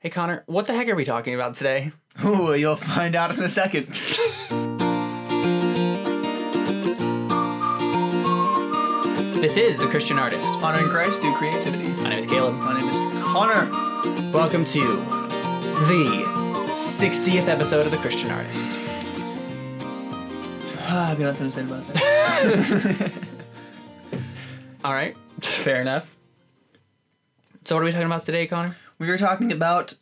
Hey Connor, what the heck are we talking about today? Ooh, you'll find out in a second. This is The Christian Artist. Honoring Christ through creativity. My name is Caleb. My name is Connor. Welcome to the 60th episode of The Christian Artist. Ah, I've got nothing to say about that. All right, fair enough. So, what are we talking about today, Connor? We were talking about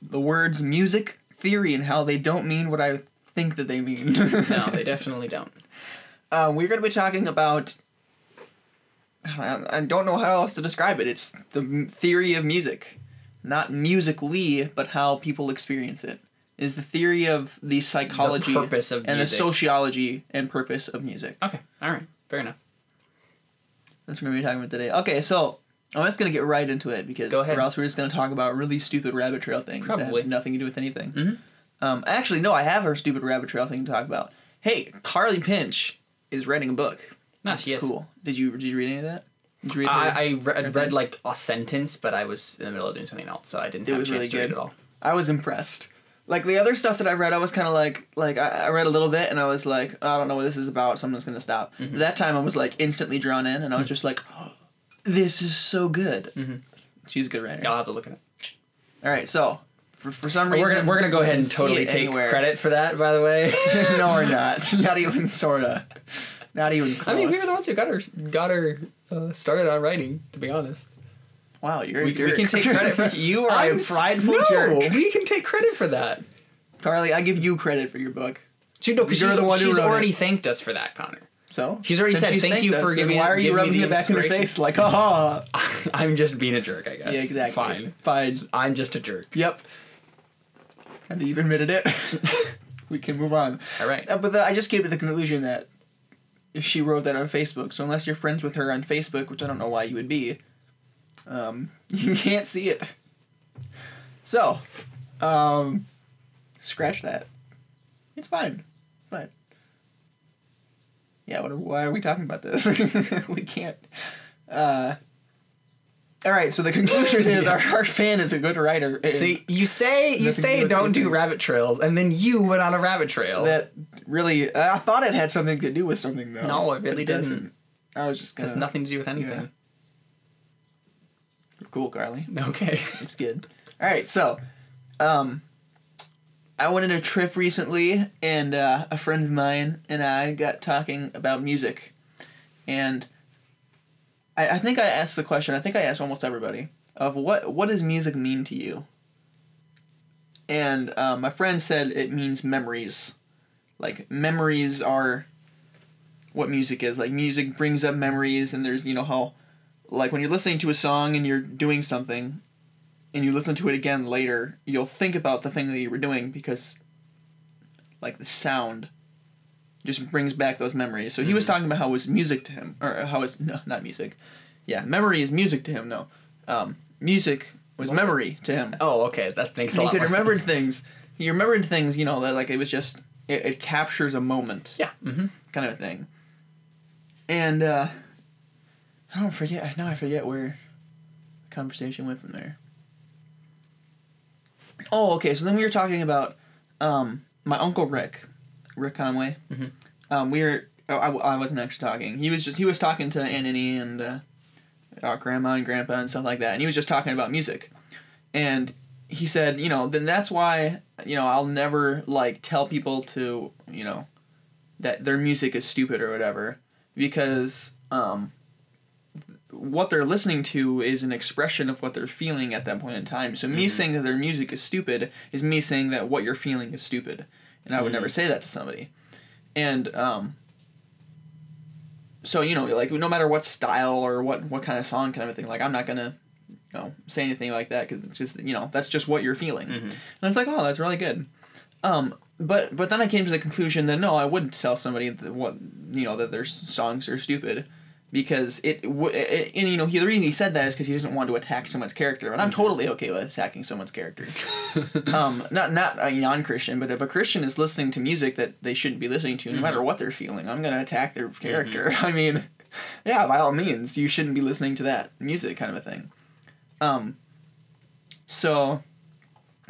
the words music theory and how they don't mean what I think that they mean. No, they definitely don't. Uh, we're going to be talking about. I don't know how else to describe it. It's the theory of music, not musically, but how people experience it. Is the theory of the psychology purpose of and music. the sociology and purpose of music. Okay, all right, fair enough. That's what we're gonna be talking about today. Okay, so I'm just gonna get right into it because Go ahead. or else we're just gonna talk about really stupid rabbit trail things that Probably. have nothing to do with anything. Mhm. Um, actually, no, I have a stupid rabbit trail thing to talk about. Hey, Carly Pinch is writing a book. No, That's she is. cool. Did you did you read any of that? Did you read I, her- I read, read like a sentence, but I was in the middle of doing something else, so I didn't It have was a chance really to read good. it all. I was impressed. Like the other stuff that I read, I was kind of like, like I, I read a little bit and I was like, I don't know what this is about, so I'm just gonna stop. Mm-hmm. That time I was like instantly drawn in, and I was just like, this is so good. Mhm. She's a good writer. Yeah, I'll have to look at it. All right, so for, for some reason We're gonna we're gonna go ahead and totally take anywhere. credit for that. By the way, no, we're not. Not even sorta. Not even close. I mean, we were the ones who got her got her uh, started on writing. To be honest, Wow, you're a we, we can take credit for you are I'm a s- prideful no, jerk. we can take credit for that. Carly, I give you credit for your book. She, no, because You're the one who she's wrote already it. thanked us for that, Connor. So She's already said, she's "Thank you us, for giving- Why are you rubbing the it back in her face like, haha? I'm just being a jerk, I guess. Yeah, exactly. Fine. Fine. I'm just a jerk. Yep. And you've admitted it. we can move on. All right. Uh, but the, I just came to the conclusion that if she wrote that on Facebook, so unless you're friends with her on Facebook, which I don't know why you would be, um, you can't see it. So, um, scratch that. It's fine. Fine. Yeah. What? Why are we talking about this? we can't. Uh. All right. So the conclusion is our, our fan is a good writer. See, you say you Nothing to do say don't do rabbit trails, and then you went on a rabbit trail. that really. I thought it had something to do with something though. No, it really doesn't. didn't. I was just gonna. has nothing to do with anything. Cool, Carly. Okay. It's good. All right, so, um, I went on a trip recently, and uh, a friend of mine and I got talking about music, and I, I think I asked the question. I think I asked almost everybody of what what does music mean to you. And um, my friend said it means memories, like memories are what music is. Like music brings up memories, and there's you know how like when you're listening to a song and you're doing something and you listen to it again later, you'll think about the thing that you were doing because like the sound just brings back those memories. So he was talking about how it was music to him or how it's no, not music. Yeah, memory is music to him, no. Um, music was What? memory to him. Oh, okay. That makes a he lot could more remember sense. things. He remembered things, you know, that like it was just it, it captures a moment Yeah. Mm-hmm. kind of a thing. And uh I don't forget now I forget where the conversation went from there. Oh, okay, so then we were talking about um my uncle Rick, Rick Conway. Mhm. Um we were oh, I, I wasn't actually talking. He was just he was talking to Aunt Annie and uh, our grandma and grandpa and stuff like that, and he was just talking about music. And he said, you know, then that's why, you know, I'll never like tell people to, you know, that their music is stupid or whatever because um what they're listening to is an expression of what they're feeling at that point in time. So me Mhm. saying that their music is stupid is me saying that what you're feeling is stupid. And I would Mhm. never say that to somebody. And um so you know, like no matter what style or what what kind of song kind of thing, like I'm not gonna you know say anything like that because it's just you know that's just what you're feeling. Mm-hmm. And it's like, oh, that's really good. Um, but but then I came to the conclusion that no, I wouldn't tell somebody that what you know that their songs are stupid, because it, it and you know he, the reason he said that is because he doesn't want to attack someone's character, and I'm totally okay with attacking someone's character. um, not not a non-Christian, but if a Christian is listening to music that they shouldn't be listening to, no matter what they're feeling, I'm gonna attack their character. I mean, yeah, by all means, you shouldn't be listening to that music kind of a thing. Um, so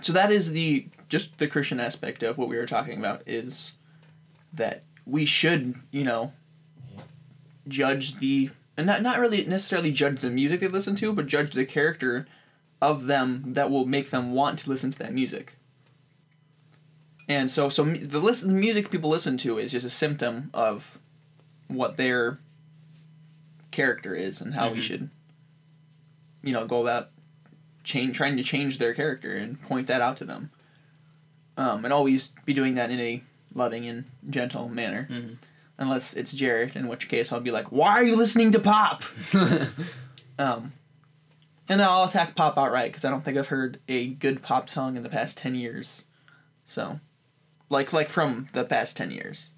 so that is the just the Christian aspect of what we were talking about is that we should, you know, judge the and not not really necessarily judge the music they listen to, but judge the character of them that will make them want to listen to that music. And so so the listen the music people listen to is just a symptom of what their character is and how we Mhm. should you know go about change trying to change their character and point that out to them. Um, and always be doing that in a loving and gentle manner. Mhm. Unless it's Jared, in which case I'll be like, "Why are you listening to pop?" um, and I'll attack pop outright because I don't think I've heard a good pop song in the past ten years. So, like, like from the past ten years,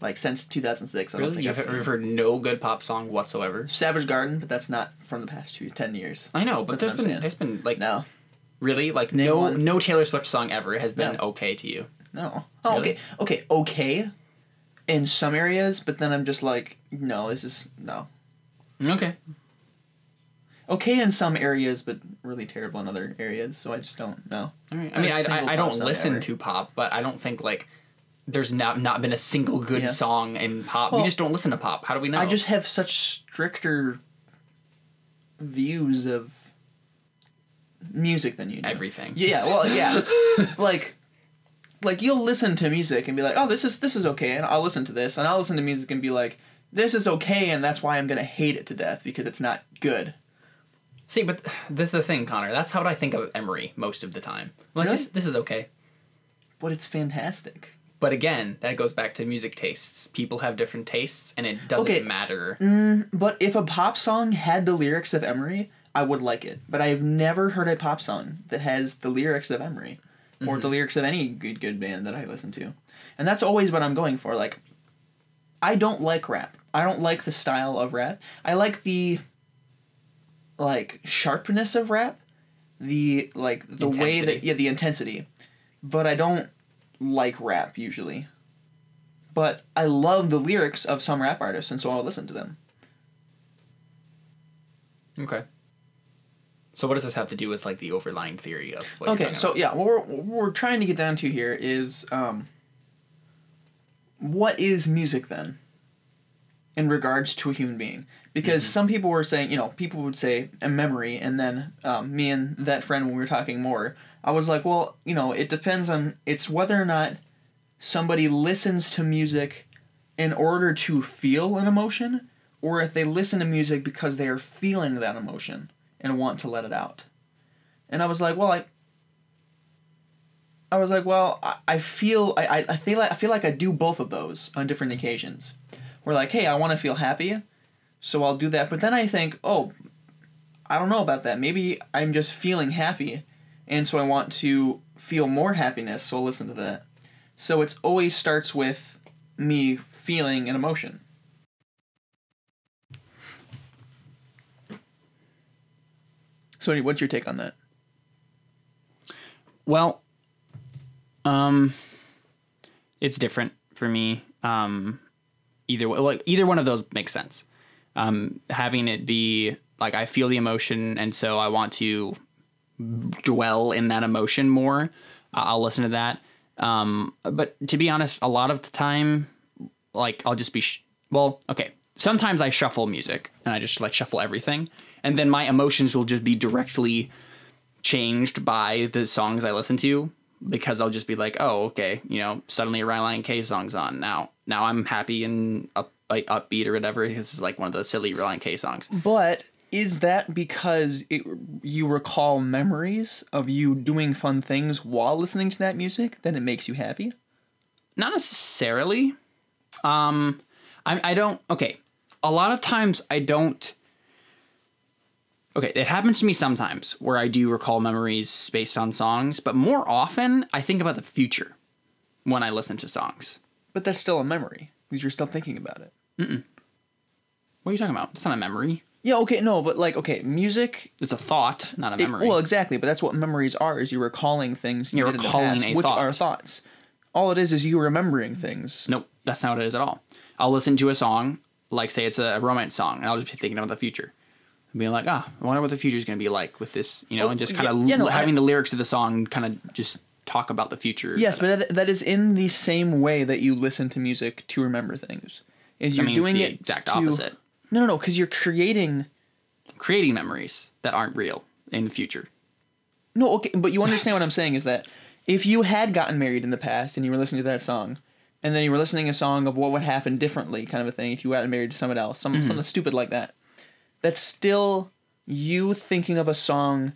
like since two thousand six. I don't Really? think You've I've seen heard no good pop song whatsoever? Savage Garden, but that's not from the past two, 10 years. I know, but That's there's been saying. there's been like No, really like Name no one. no Taylor Swift song ever has been No. okay to you. no. Oh, Really? okay, okay, okay. In some areas, but then I'm just like, no, this is no. Okay. Okay in some areas, but really terrible in other areas. So I just don't know. All right. I mean, I, I, I don't listen ever. to pop, but I don't think like there's not not been a single good Yeah. song in pop. Well, we just don't listen to pop. How do we know? I just have such stricter views of music than you do. everything. Yeah, well, yeah. like like you'll listen to music and be like, "Oh, this is this is okay." And I'll listen to this and I'll listen to music and be like, "This is okay," and that's why I'm to hate it to death because it's not good. See, but this is the thing, Connor. That's how I think of Emery most of the time. Like Really? this, this is okay. But it's fantastic. But again, that goes back to music tastes. People have different tastes, and it doesn't Okay. matter. Mm, but if a pop song had the lyrics of Emery, I would like it. But I have never heard a pop song that has the lyrics of Emery or the mm-hmm. lyrics of any good good band that I listen to. And that's always what I'm going for. Like I don't like rap. I don't like the style of rap. I like the like sharpness of rap, the like the way that yeah, the intensity. But I don't like rap usually. But I love the lyrics of some rap artists and so I'll listen to them. Okay. So what does this have to do with like the overlying theory of what Okay, so about? yeah, what we're what we're trying to get down to here is um, what is music then, in regards to a human being? Because Mm-hmm. some people were saying, you know, people would say a memory, and then um, me and that friend when we were talking more, I was like, well, you know, it depends on it's whether or not somebody listens to music in order to feel an emotion, or if they listen to music because they are feeling that emotion and want to let it out. And I was like, well, I I was like, well, I, I feel I, I- feel like I feel like I do both of those on different occasions. We're like, hey, I want to feel happy, so I'll do that. But then I think, oh, I don't know about that. Maybe I'm just feeling happy, and so I want to feel more happiness, so I'll listen to that. So it's always starts with me feeling an emotion. So, what's your take on that? Well, um, it's different for me. Um, either like either one of those makes sense. Um, having it be like I feel the emotion, and so I want to dwell in that emotion more. I'll listen to that. Um, but to be honest, a lot of the time, like I'll just be sh- well, okay. Sometimes I shuffle music and I just like shuffle everything, and then my emotions will just be directly changed by the songs I listen to because I'll just be like, oh, okay, you know, suddenly a Relient K song's on now. Now I'm happy and up, like upbeat or whatever because it's like one of those silly Relient K songs. But is that because it, you recall memories of you doing fun things while listening to that music? Then it makes you happy. Not necessarily. Um, I I don't. Okay, a lot of times I don't. Okay, it happens to me sometimes where I do recall memories based on songs, but more often I think about the future when I listen to songs. But that's still a memory because you're still thinking about it. What are you talking about? It's not a memory. Yeah. Okay. No. But like, okay, music. It's a thought, not a it- memory. well, exactly. But that's what memories are: is you're recalling things. You You're recalling past, a which thought. are thoughts. All it is is you remembering things. Nope, that's not what it is at all. I'll listen to a song, like say it's a romance song, and I'll just be thinking about the future. Being like, ah, I wonder what the future is going to be like with this, you know, and just kind of yeah, no, having I- the lyrics of the song kind of just talk about the future. Yes, but that- that is in the same way that you listen to music to remember things. Is you're mean, doing it's the it exact to- opposite. No, no, no, because you're creating. Creating memories that aren't real in the future. No, okay, but you understand what I'm saying is that if you had gotten married in the past and you were listening to that song, and then you were listening to a song of what would happen differently, kind of a thing, if you got married to someone else, some, something stupid like that, that's still you thinking of a song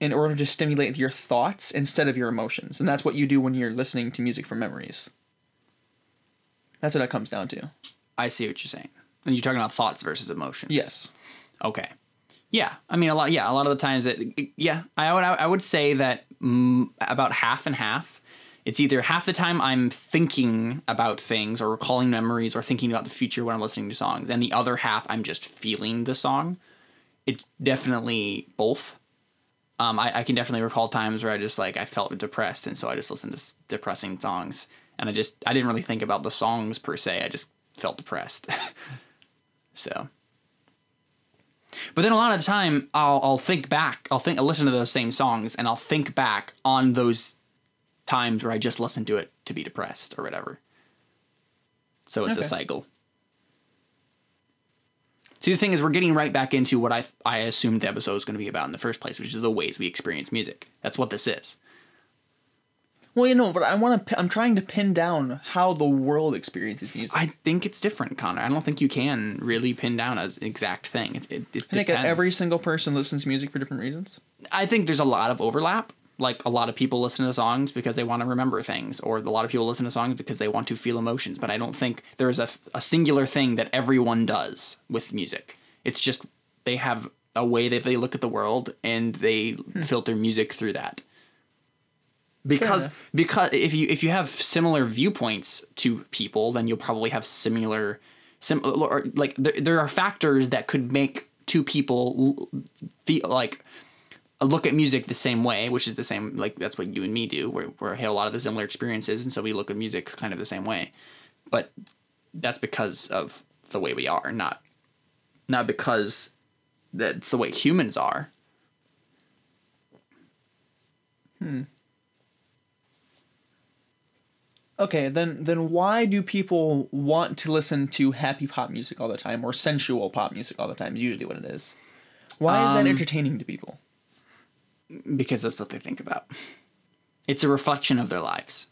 in order to stimulate your thoughts instead of your emotions, and that's what you do when you're listening to music from memories. That's what it comes down to. I see what you're saying. And you're talking about thoughts versus emotions. Yes. Okay. Yeah, I mean a lot. Yeah, a lot of the times it. Yeah, I would. I would say that about half and half. It's either half the time I'm thinking about things or recalling memories or thinking about the future when I'm listening to songs, and the other half I'm just feeling the song. It's definitely both. Um, I, I can definitely recall times where I just like I felt depressed, and so I just listened to depressing songs, and I just I didn't really think about the songs per se. I just felt depressed. so. But then a lot of the time, I'll I'll think back. I'll think. I'll listen to those same songs, and I'll think back on those times where I just listen to it to be depressed or whatever. So it's a cycle. See, the thing is, we're getting right back into what I I assumed the episode was going to be about in the first place, which is the ways we experience music. That's what this is. Well, you know, but I want to. I'm trying to pin down how the world experiences music. I think it's different, Connor. I don't think you can really pin down an exact thing. It, it, it I think every single person listens to music for different reasons. I think there's a lot of overlap. Like a lot of people listen to songs because they want to remember things, or a lot of people listen to songs because they want to feel emotions. But I don't think there is a, a singular thing that everyone does with music. It's just they have a way that they look at the world and they hmm. filter music through that. Because because if you if you have similar viewpoints to people, then you'll probably have similar sim or like there, there are factors that could make two people feel like look at music the same way, which is the same like that's what you and me do. We're we have a lot of the similar experiences, and so we look at music kind of the same way. But that's because of the way we are, not not because that's the way humans are. Hmm. Okay, then then why do people want to listen to happy pop music all the time or sensual pop music all the time? Is usually what it is. Why is that Um, entertaining to people? Because that's what they think about. It's a reflection of their lives.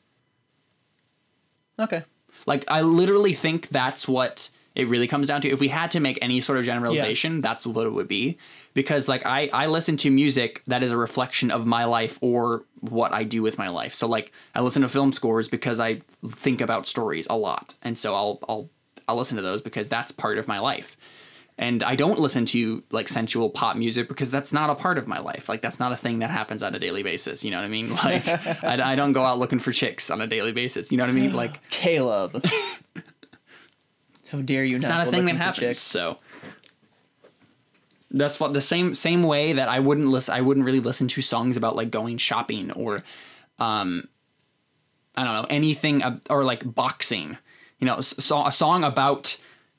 Okay. Like I literally think that's what it really comes down to. If we had to make any sort of generalization, that's what it would be. Because like I I listen to music that is a reflection of my life or what I do with my life. So like I listen to film scores because I think about stories a lot. And so I'll I'll I'll listen to those because that's part of my life. And I don't listen to like sensual pop music because that's not a part of my life. Like that's not a thing that happens on a daily basis. You know what I mean? Like I, I don't go out looking for chicks on a daily basis. You know what I mean? Like Caleb. How dare you it's not not a thing that happens. chicks. So that's what the same same way that I wouldn't listen. I wouldn't really listen to songs about like going shopping or, um, I don't know anything or like boxing. You know, a song about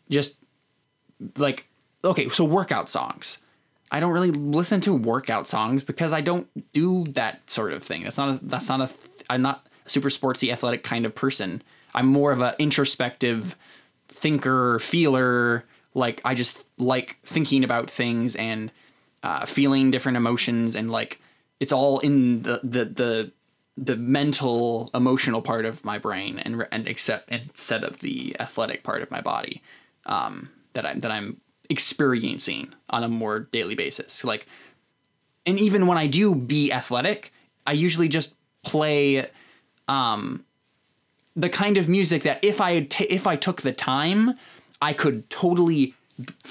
just like okay, so workout songs. I don't really listen to workout songs because I don't do that sort of thing. That's not a, that's not a I'm not a super sportsy athletic kind of person. I'm more of a introspective thinker, feeler. Like I just like thinking about things and uh, feeling different emotions and like it's all in the the the the mental emotional part of my brain and and except instead of the athletic part of my body um, that I'm that I'm experiencing on a more daily basis. Like, and even when I do be athletic, I usually just play um, the kind of music that if I if I took the time, I could totally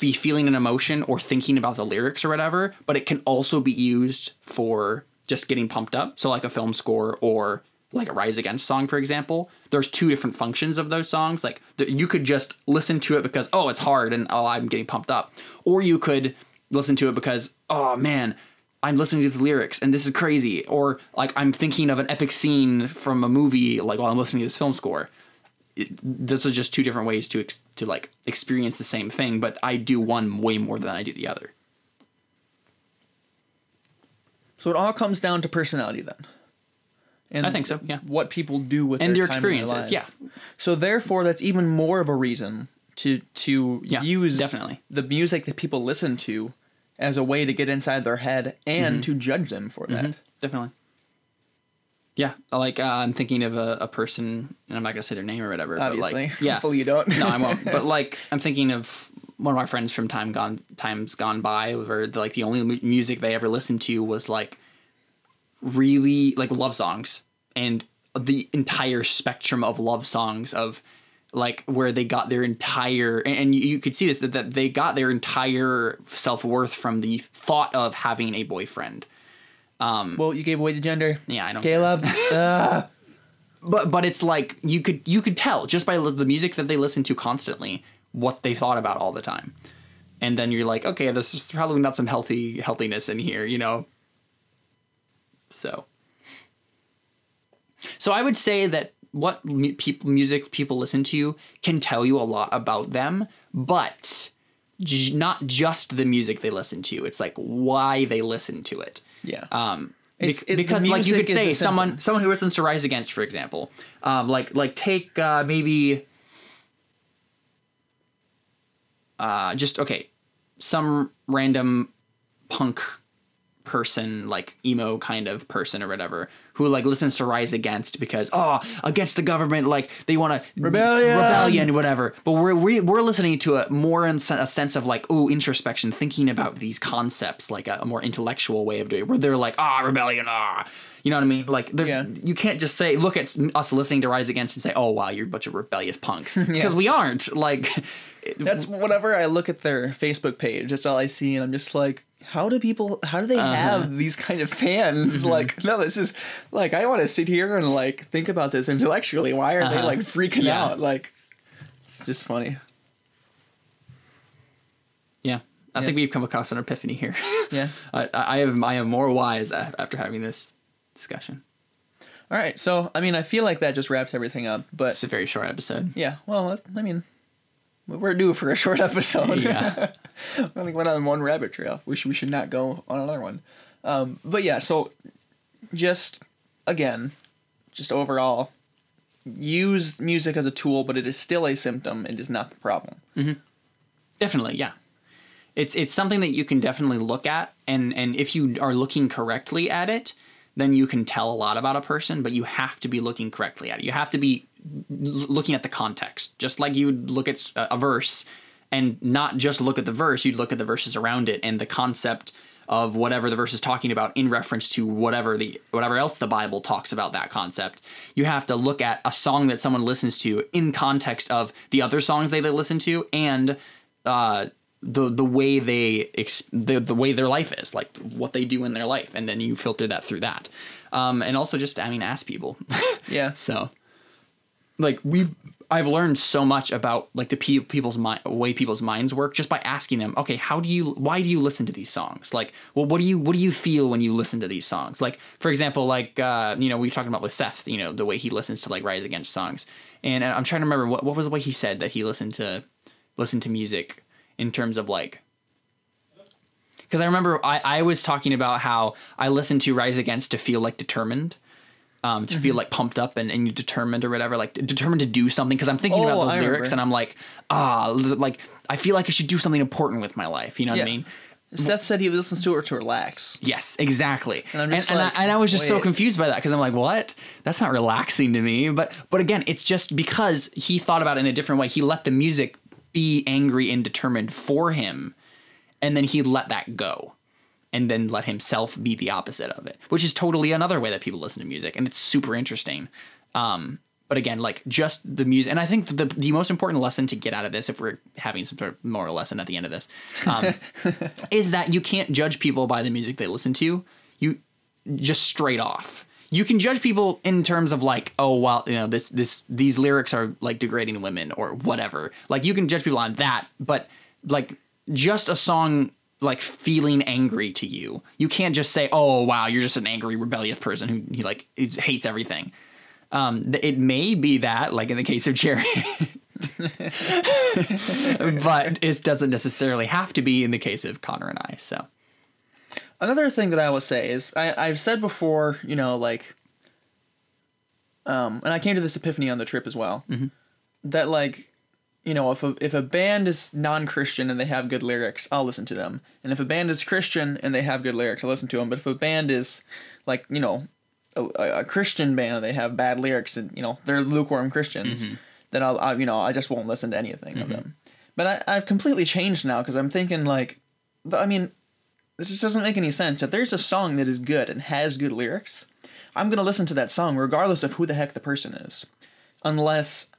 be feeling an emotion or thinking about the lyrics or whatever. But it can also be used for just getting pumped up. So like a film score or like a Rise Against song, for example. There's two different functions of those songs. Like you could just listen to it because oh it's hard and oh I'm getting pumped up, or you could listen to it because oh man I'm listening to the lyrics and this is crazy, or like I'm thinking of an epic scene from a movie like while I'm listening to this film score. It, those are just two different ways to ex- to like experience the same thing, but I do one way more than I do the other. So it all comes down to personality then. And I think so, yeah. What people do with And their, their experiences, lives. So therefore, that's even more of a reason to to Yeah, use definitely. the music that people listen to as a way to get inside their head and Mm-hmm. to judge them for that. definitely. Yeah, like uh, I'm thinking of a, a person, and I'm not gonna say their name or whatever. But Obviously, like, yeah, hopefully you don't. no, I won't. But like, I'm thinking of one of my friends from time gone times gone by, where the, like the only mu- music they ever listened to was like really like love songs, and the entire spectrum of love songs of like where they got their entire and, and you, could see this that, that they got their entire self-worth from the thought of having a boyfriend well, you gave away the gender. yeah i don't Caleb. uh, but but it's like you could you could tell just by the music that they listen to constantly what they thought about all the time and then you're like okay this is probably not some healthy healthiness in here you know so. So i would say that what mu- people music people listen to can tell you a lot about them but j- not just the music they listen to it's like why they listen to it. Yeah. um It's- it- because like you could say someone someone who listens to rise against for example um like like take uh maybe uh just okay some random punk person like emo kind of person or whatever who like listens to rise against because oh against the government like they want to Rebellion! rebellion whatever but we're we, we're listening to a more in a sense of like oh introspection thinking about these concepts like a, a more intellectual way of doing it where they're like ah rebellion ah you know what I mean? Like, Yeah. you can't just say, look at us listening to Rise Against and say, oh, wow, you're a bunch of rebellious punks. Because we aren't. Like, That's whenever I look at their Facebook page, that's all I see, and I'm just like, how do people, how do they Uh-huh. have these kind of fans? Mm-hmm. Like, no, this is like, I want to sit here and like think about this intellectually. Why are they Uh-huh. like freaking Yeah. out? Like, it's just funny. yeah. I Yeah. think we've come across an epiphany here. Yeah. I, I have I am more wise after having this discussion. All right. So, I mean, I feel like that just wraps everything up, but It's a very short episode. yeah, well, I mean, we're due for a short episode. Yeah. I think went on one rabbit trail. We should we should not go on another one. Um, but yeah, so just again, just overall, use music as a tool, but it is still a symptom. It is not the problem. Definitely, yeah. It's it's something that you can definitely look at, and and if you are looking correctly at it, then you can tell a lot about a person. But you have to be looking correctly at it. You have to be looking at the context, just like you would look at a verse, and not just look at the verse. You'd look at the verses around it and the concept of whatever the verse is talking about in reference to whatever the whatever else the Bible talks about that concept. You have to look at a song that someone listens to in context of the other songs they, they listen to and uh, the the way they ex- the the way their life is, like what they do in their life, and then you filter that through that. Um, and also just I mean ask people. Yeah. so like we I've learned so much about like the pe- people's mind way people's minds work just by asking them, okay, how do you why do you listen to these songs? Like, well, what do you what do you feel when you listen to these songs? Like, for example, like uh, you know, we were talking about with Seth, you know, the way he listens to like Rise Against songs. And I'm trying to remember what what was the way he said that he listened to listened to music in terms of like because I remember I, I was talking about how I listened to Rise Against to feel like determined, um, to Mm-hmm. feel like pumped up and, and you determined or whatever, like determined to do something. Because I'm thinking Oh, about those I lyrics remember. and I'm like, ah, like I feel like I should do something important with my life. You know what I mean? Seth said he listens to it to relax. Yes, exactly. And I'm And, just and, like, I, and I was just so confused by that because I'm like, what? That's not relaxing to me. But but again, it's just because he thought about it in a different way. He let the music be angry and determined for him, and then he let that go, and then let himself be the opposite of it, which is totally another way that people listen to music, and it's super interesting. Um, but again, like just the music, and I think the the most important lesson to get out of this, if we're having some sort of moral lesson at the end of this, um, is that you can't judge people by the music they listen to. You just straight off. You can judge people in terms of like, oh well, you know, this this these lyrics are like degrading women or whatever. Like you can judge people on that, but like just a song like feeling angry to you. You can't just say, "Oh wow, you're just an angry rebellious person who he like hates everything." Um, it may be that, like in the case of Jerry, but it doesn't necessarily have to be in the case of Connor and I. So another thing that I will say is I I've said before, you know, like, um, and I came to this epiphany on the trip as well, that like, you know, if a if a band is non Christian and they have good lyrics, I'll listen to them, and if a band is Christian and they have good lyrics, I'll listen to them. But if a band is like, you know, a, a Christian band and they have bad lyrics and you know they're lukewarm Christians, mm-hmm. then I'll, I, you know I just won't listen to anything of mm-hmm. them. But I, I've completely changed now because I'm thinking like, I mean, this just doesn't make any sense. If there's a song that is good and has good lyrics, I'm gonna listen to that song regardless of who the heck the person is, unless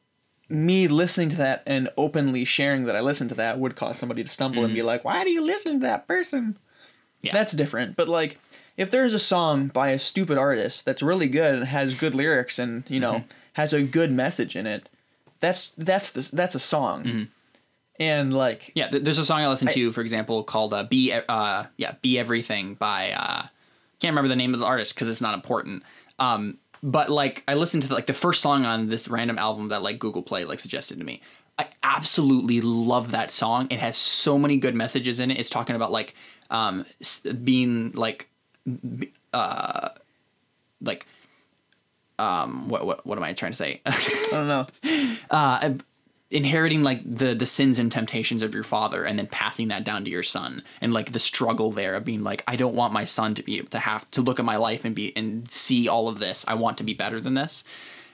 me listening to that and openly sharing that I listened to that would cause somebody to stumble and be like, "Why do you listen to that person?" Yeah. That's different. But like, if there's a song by a stupid artist that's really good and has good lyrics and you know has a good message in it, that's that's the, that's a song. And like, Yeah, th- there's a song I listen to, for example, called uh, "Be uh, yeah Be Everything" by uh, can't remember the name of the artist because it's not important. Um, but like I listened to the, like the first song on this random album that like Google Play like suggested to me. I absolutely love that song. It has so many good messages in it. It's talking about like um, being like uh, like um, what what what am I trying to say? I don't know. uh, inheriting like the the sins and temptations of your father and then passing that down to your son and like the struggle there of being like I don't want my son to be able to have to look at my life and be and see all of this. I want to be better than this.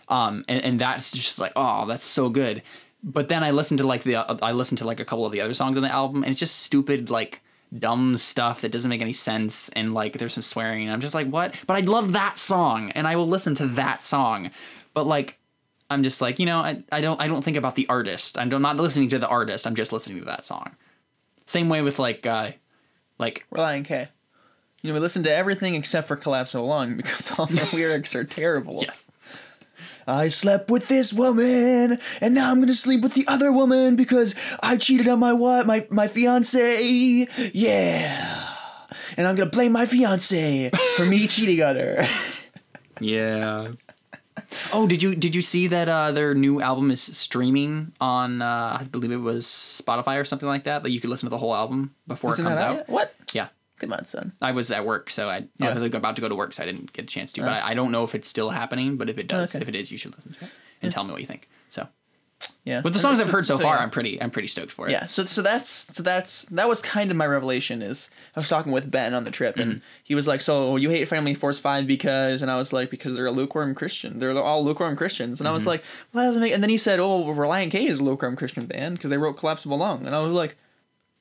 Um and, and that's just like oh that's so good. But then I listened to like the I listened to like a couple of the other songs on the album and it's just stupid like dumb stuff that doesn't make any sense and like there's some swearing and I'm just like what? But I love that song and I will listen to that song. But like I'm just like, you know, I, I don't I don't think about the artist. I'm not listening to the artist. I'm just listening to that song. Same way with like uh like Relient K. You know, we listen to everything except for Collapsible Lung because all the lyrics are terrible. yes. I slept with this woman, and now I'm gonna sleep with the other woman because I cheated on my what my my fiance. Yeah, and I'm gonna blame my fiance for me cheating on her. Yeah. Oh, did you did you see that uh their new album is streaming on uh I believe it was Spotify or something like that that you could listen to the whole album before Isn't it comes out? yet? What? Yeah. Come on, son. I was at work, so I, I was about to go to work, so I didn't get a chance to. But I, I don't know if it's still happening. But if it does, Okay. if it is, you should listen to it and tell me what you think. So, Yeah. But the songs I've heard so, far, yeah. I'm pretty I'm pretty stoked for it. Yeah, so so that's so that's that was kind of my revelation is I was talking with Ben on the trip and mm-hmm. he was like, "So you hate Family Force 5 because?" and I was like, "Because they're a lukewarm Christian. They're all lukewarm Christians." And I was mm-hmm. like, "Well, that doesn't make." And then he said, "Oh, well, Relient K is a lukewarm Christian band because they wrote Collapsible Lung." And I was like,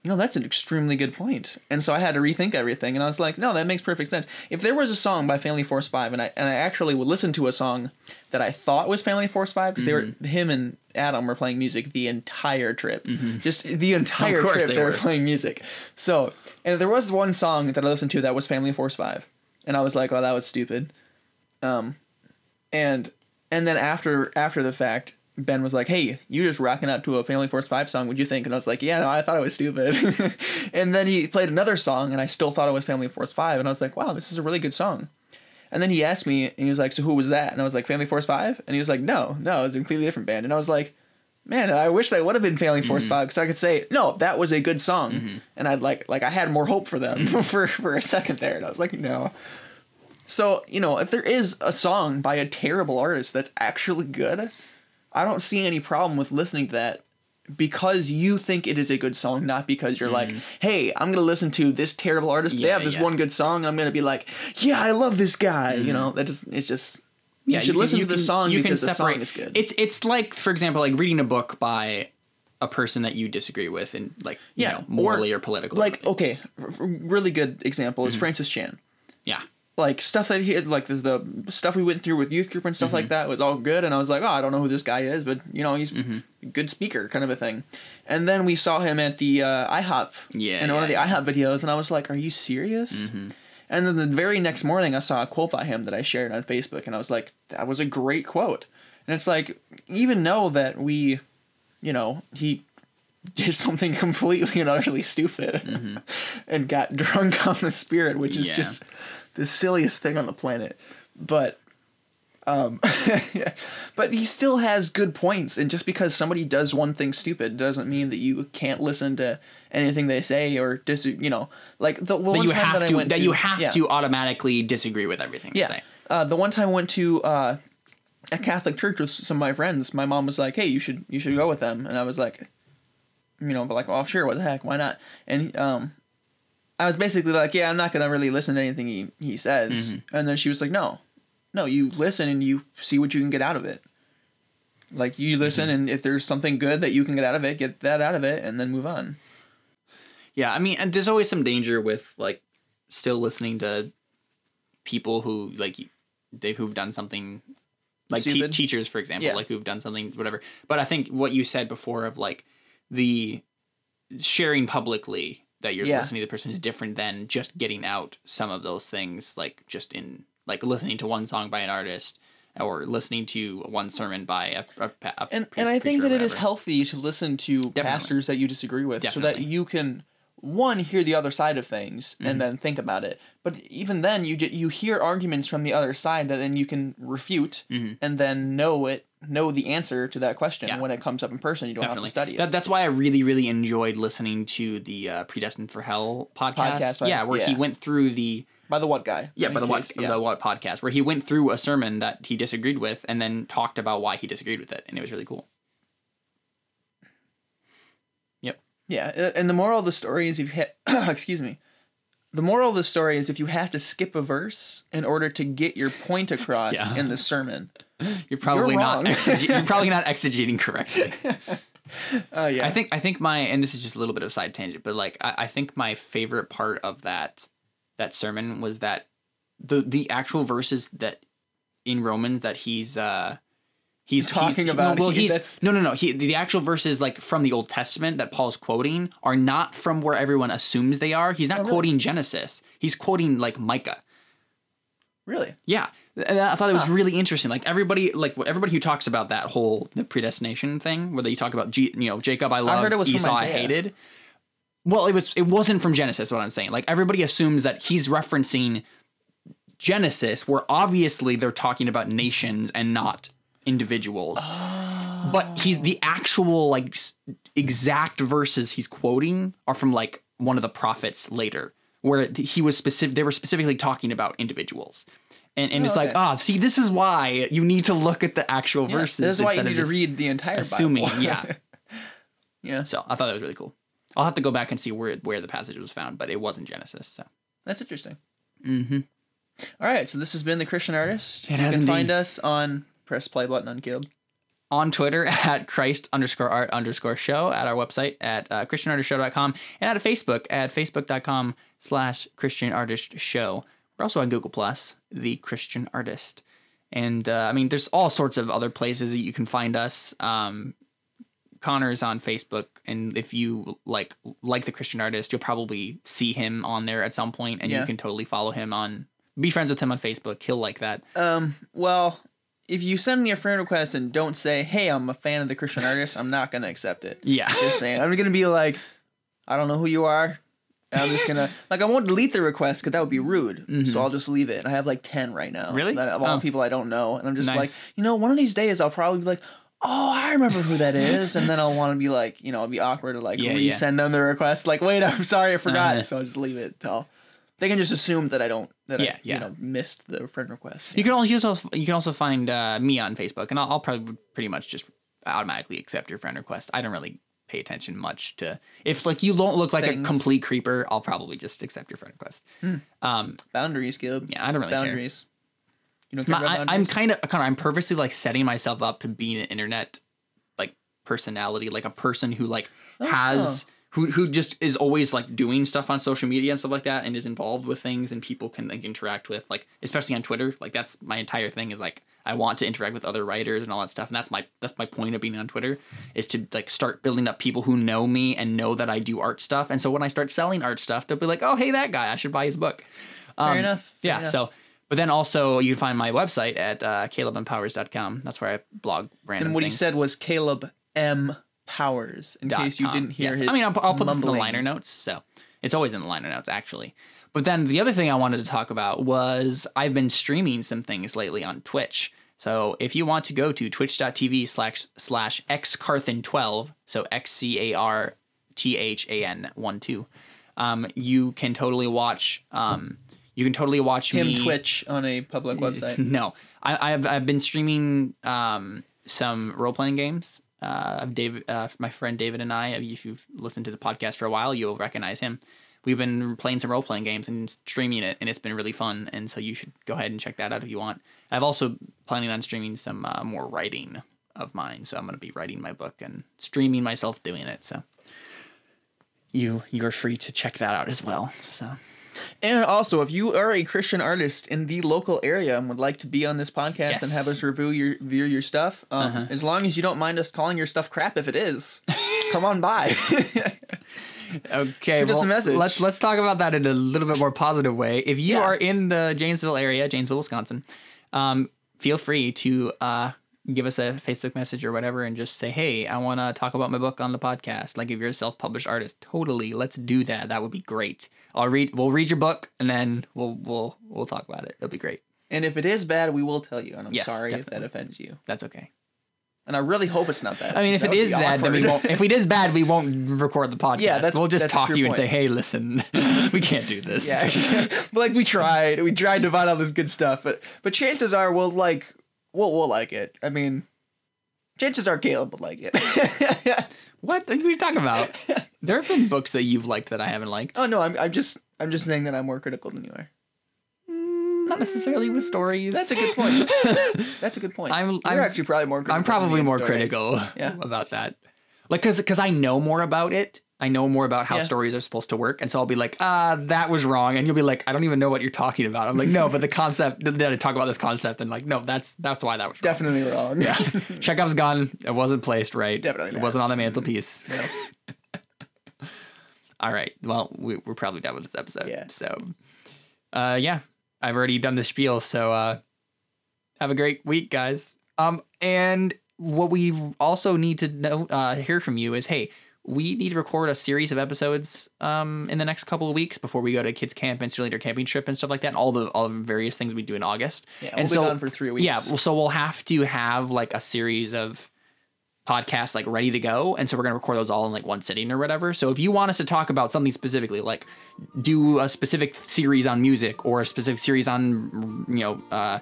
"You know, that's an extremely good point." And so I had to rethink everything and I was like, "No, that makes perfect sense. If there was a song by Family Force 5 and I and I actually would listen to a song that I thought was Family Force 5 because they were him and Adam were playing music the entire trip. Just the entire trip they they were were. playing music. So, and there was one song that I listened to that was Family Force 5. And I was like, "Oh, that was stupid." Um and and then after after the fact Ben was like, "Hey, you just rocking out to a Family Force Five song. What'd you think?" And I was like, "Yeah, no, I thought it was stupid." and then he played another song, and I still thought it was Family Force Five. And I was like, "Wow, this is a really good song." And then he asked me, and he was like, "So who was that?" And I was like, "Family Force 5? And he was like, "No, no, it's a completely different band." And I was like, "Man, I wish that would have been Family Force mm-hmm. Five because I could say, no, that was a good song." Mm-hmm. And I'd like, like I had more hope for them mm-hmm. for for a second there, and I was like, "No." So you know, if there is a song by a terrible artist that's actually good, I don't see any problem with listening to that because you think it is a good song, not because you're like, hey, I'm gonna listen to this terrible artist. they have this yeah. one good song. I'm gonna be like, yeah, I love this guy. You know, that just it's just you should can- listen to the can- song because the song is good. It's it's like, for example, like reading a book by a person that you disagree with, and like Yeah, you know, morally or, politically. like okay, really good example Mm-hmm. is Francis Chan. yeah, like stuff that he had, like the, the stuff we went through with youth group and stuff Mm-hmm. like that was all good and i was like oh i don't know who this guy is but you know he's Mm-hmm. a good speaker kind of a thing and then we saw him at the uh, ihop Yeah, in one of the yeah, Mm-hmm. ihop videos and i was like are you serious and then the very next morning i saw a quote by him that i shared on facebook and i was like that was a great quote and it's like even know that we you know he did something completely and utterly stupid and got drunk on the spirit which is Mm-hmm. Yeah. just the silliest thing on the planet but Um, yeah. But he still has good points, and just because somebody does one thing stupid doesn't mean that you can't listen to anything they say or dis. You know, like the well, That one you time have that I to went that you have yeah. to automatically disagree with everything. they Yeah. say. Uh, the one time I went to uh, a Catholic church with some of my friends, my mom was like, "Hey, you should you should go with them," and I was like, you know, but like, "Oh, sure, what the heck, why not?" And um, I was basically like, "Yeah, I'm not gonna really listen to anything he he says," Mm-hmm. and then she was like, "No, no, you listen and you see what you can get out of it." Like you listen, Mm-hmm. and if there's something good that you can get out of it, get that out of it, and then move on. Yeah, I mean, and there's always some danger with like still listening to people who like they who've done something like te- teachers, for example, Yeah. like who've done something whatever. But I think what you said before of like the sharing publicly that you're Yeah. listening to the person is different than just getting out some of those things, like just in like listening to one song by an artist or listening to one sermon by a, a, a and and I think that it is healthy to listen to pastors that you disagree with, so that you can one hear the other side of things Mm-hmm. and then think about it. But even then, you you hear arguments from the other side that then you can refute and then know it, know the answer to that question. Yeah. when it comes up in person. You don't have to study it. That, that's why I really, really enjoyed listening to the uh, Predestined for Hell podcast. Podcast yeah, where he went through the by the what guy? yeah, by the what yeah. the what podcast where he went through a sermon that he disagreed with and then talked about why he disagreed with it, and it was really cool. Yep. Yeah, and the moral of the story is if you ha- excuse me. The moral of the story is if you have to skip a verse in order to get your point across Yeah. in the sermon. You're probably not wrong. exege- you're probably not exegeting correctly. Oh yeah. I think I think my and this is just a little bit of a side tangent, but like I, I think my favorite part of that that sermon was that the the actual verses that in Romans that he's uh he's Talking he's, about well he- he's that's- no no no he the actual verses like from the Old Testament that Paul's quoting are not from where everyone assumes they are. He's not Oh, really? quoting Genesis. He's quoting like Micah. Really. Yeah, and I thought it was really interesting. Like everybody, like everybody who talks about that whole the predestination thing, where they talk about G, you know Jacob I love, heard it was from Esau I Isaiah. hated. Well, it was it wasn't from Genesis. What I'm saying, like everybody assumes that he's referencing Genesis, where obviously they're talking about nations and not individuals. Oh. But he's the actual like exact verses he's quoting are from like one of the prophets later, where he was specific. They were specifically talking about individuals, and and it's like, ah, see, this is why you need to look at the actual Yeah, verses. This is why you need to read the entire assuming. Bible. Yeah. yeah. So I thought that was really cool. I'll have to go back and see where where the passage was found, but it wasn't Genesis. So That's interesting. mm-hmm. All right, so this has been the Christian Artist. It you has can find us on press play button on Caleb. On Twitter at Christ underscore art underscore show, at our website at uh, ChristianArtistShow.com, and at Facebook at Facebook.com slash Christian Artist Show. We're also on Google Plus, The Christian Artist. And uh, I mean, there's all sorts of other places that you can find us. Um, Connor's on Facebook, and if you like like the Christian artist, you'll probably see him on there at some point, and Yeah. you can totally follow him on. Be friends with him on Facebook. He'll like that. Um, well, if you send me a friend request and don't say, "Hey, I'm a fan of the Christian Artist," I'm not gonna accept it. Yeah. Just saying, I'm gonna be like, I don't know who you are. And I'm just gonna like I won't delete the request because that would be rude. So I'll just leave it. And I have like ten right now. Mm-hmm. Really? That, of all Oh. people I don't know, and I'm just Nice. like, you know, one of these days I'll probably be like, oh, I remember who that is, and then I'll want to be like, you know, I'll be awkward to like Yeah, yeah. resend them the request. Like, wait, I'm sorry, I forgot. Uh-huh. So I'll just leave it till they can just assume that I don't that Yeah, I yeah. you know missed the friend request. You can also you can also find uh, me on Facebook, and I'll, I'll probably pretty much just automatically accept your friend request. I don't really pay attention much to if like you don't look like Things. a complete creeper. I'll probably just accept your friend request. Um, Boundaries, Caleb. yeah, I don't really care. boundaries. You don't care My, I, I'm kind of kind of I'm purposely like setting myself up to be an internet like personality, like a person who like Oh. has who who just is always like doing stuff on social media and stuff like that, and is involved with things and people can like interact with, like especially on Twitter. Like that's my entire thing is like I want to interact with other writers and all that stuff, and that's my that's my point of being on Twitter is to like start building up people who know me and know that I do art stuff, and so when I start selling art stuff, they'll be like, oh hey that guy, I should buy his book. Um, Fair enough. Fair yeah. enough. So, but then also you can find my website at uh, calebmpowers.com. That's where I blog random And what he said was Caleb M. Powers. In case you com. didn't hear Yes. his. I mean, I'll, I'll put this in the liner notes. So it's always in the liner notes, actually. But then the other thing I wanted to talk about was I've been streaming some things lately on Twitch. So if you want to go to twitch.tv slash slash xcarthan12, so X C A R T H A N 1 2, um, you can totally watch. Um, you can totally watch Him me. Twitch on a public website. No, I, I've I've been streaming um, some role playing games. Uh, of David, uh, my friend David and I. If you've listened to the podcast for a while, you'll recognize him. We've been playing some role playing games and streaming it, and it's been really fun. And so you should go ahead and check that out if you want. I've also planning on streaming some uh, more writing of mine, so I'm going to be writing my book and streaming myself doing it. So you you're free to check that out as well. So And also, if you are a Christian artist in the local area and would like to be on this podcast Yes. and have us review your review your stuff, um, as long as you don't mind us calling your stuff crap, if it is, come on by. Okay, well, a message. let's let's talk about that in a little bit more positive way. If you Yeah. are in the Janesville area, Janesville, Wisconsin, um, feel free to uh, give us a Facebook message or whatever, and just say, "Hey, I want to talk about my book on the podcast." Like if you're a self-published artist, totally, let's do that. That would be great. I'll read. We'll read your book, and then we'll we'll we'll talk about it. It'll be great. and if it is bad, we will tell you. And I'm Yes, sorry if that offends you. That's okay. And I really hope it's not bad. I mean, if That it is bad, then we won't. If it is bad, we won't record the podcast. Yeah, that's- we'll just that's talk to you and say, "Hey, listen, we can't do this." Yeah, but like we tried, we tried to find all this good stuff, but but chances are we'll like we'll we'll like it. I mean, chances are Caleb would like it. What are you talking about? there have been books that you've liked that I haven't liked. oh no, I'm I'm just I'm just saying that I'm more critical than you are. Mm, not necessarily with stories. That's a good point. That's a good point. I'm- You're I'm- actually probably more. critical I'm probably more stories. critical Yeah. about that. Like, cause, cause I know more about it. I know more about how Yeah. stories are supposed to work, and so I'll be like, ah, that was wrong, and you'll be like, I don't even know what you're talking about. I'm like, no, but the concept. Then I talk about this concept, and like, no, that's that's why that was wrong. Definitely wrong. Yeah. Chekhov's gun. It wasn't placed right. Definitely It not. wasn't on the mantelpiece. Yeah. All right. Well, we, we're probably done with this episode. Yeah. So, uh, yeah, I've already done the spiel. So, uh, have a great week, guys. Um, and what we also need to know, uh, hear from you is, hey, we need to record a series of episodes um, in the next couple of weeks before we go to kids camp and student leader camping trip and stuff like that, and all the all the various things we do in August. Yeah, and we'll be gone for three weeks. Yeah, well, so we'll have to have like a series of podcasts like ready to go, and so we're gonna record those all in like one sitting or whatever. So if you want us to talk about something specifically, like do a specific series on music or a specific series on you know uh,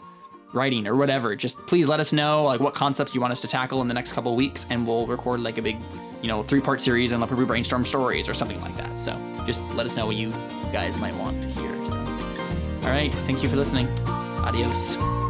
writing or whatever, just please let us know like what concepts you want us to tackle in the next couple weeks, and we'll record like a big you know three part series and like we brainstorm stories or something like that. So just let us know what you guys might want to hear. So. All right, thank you for listening. Adios.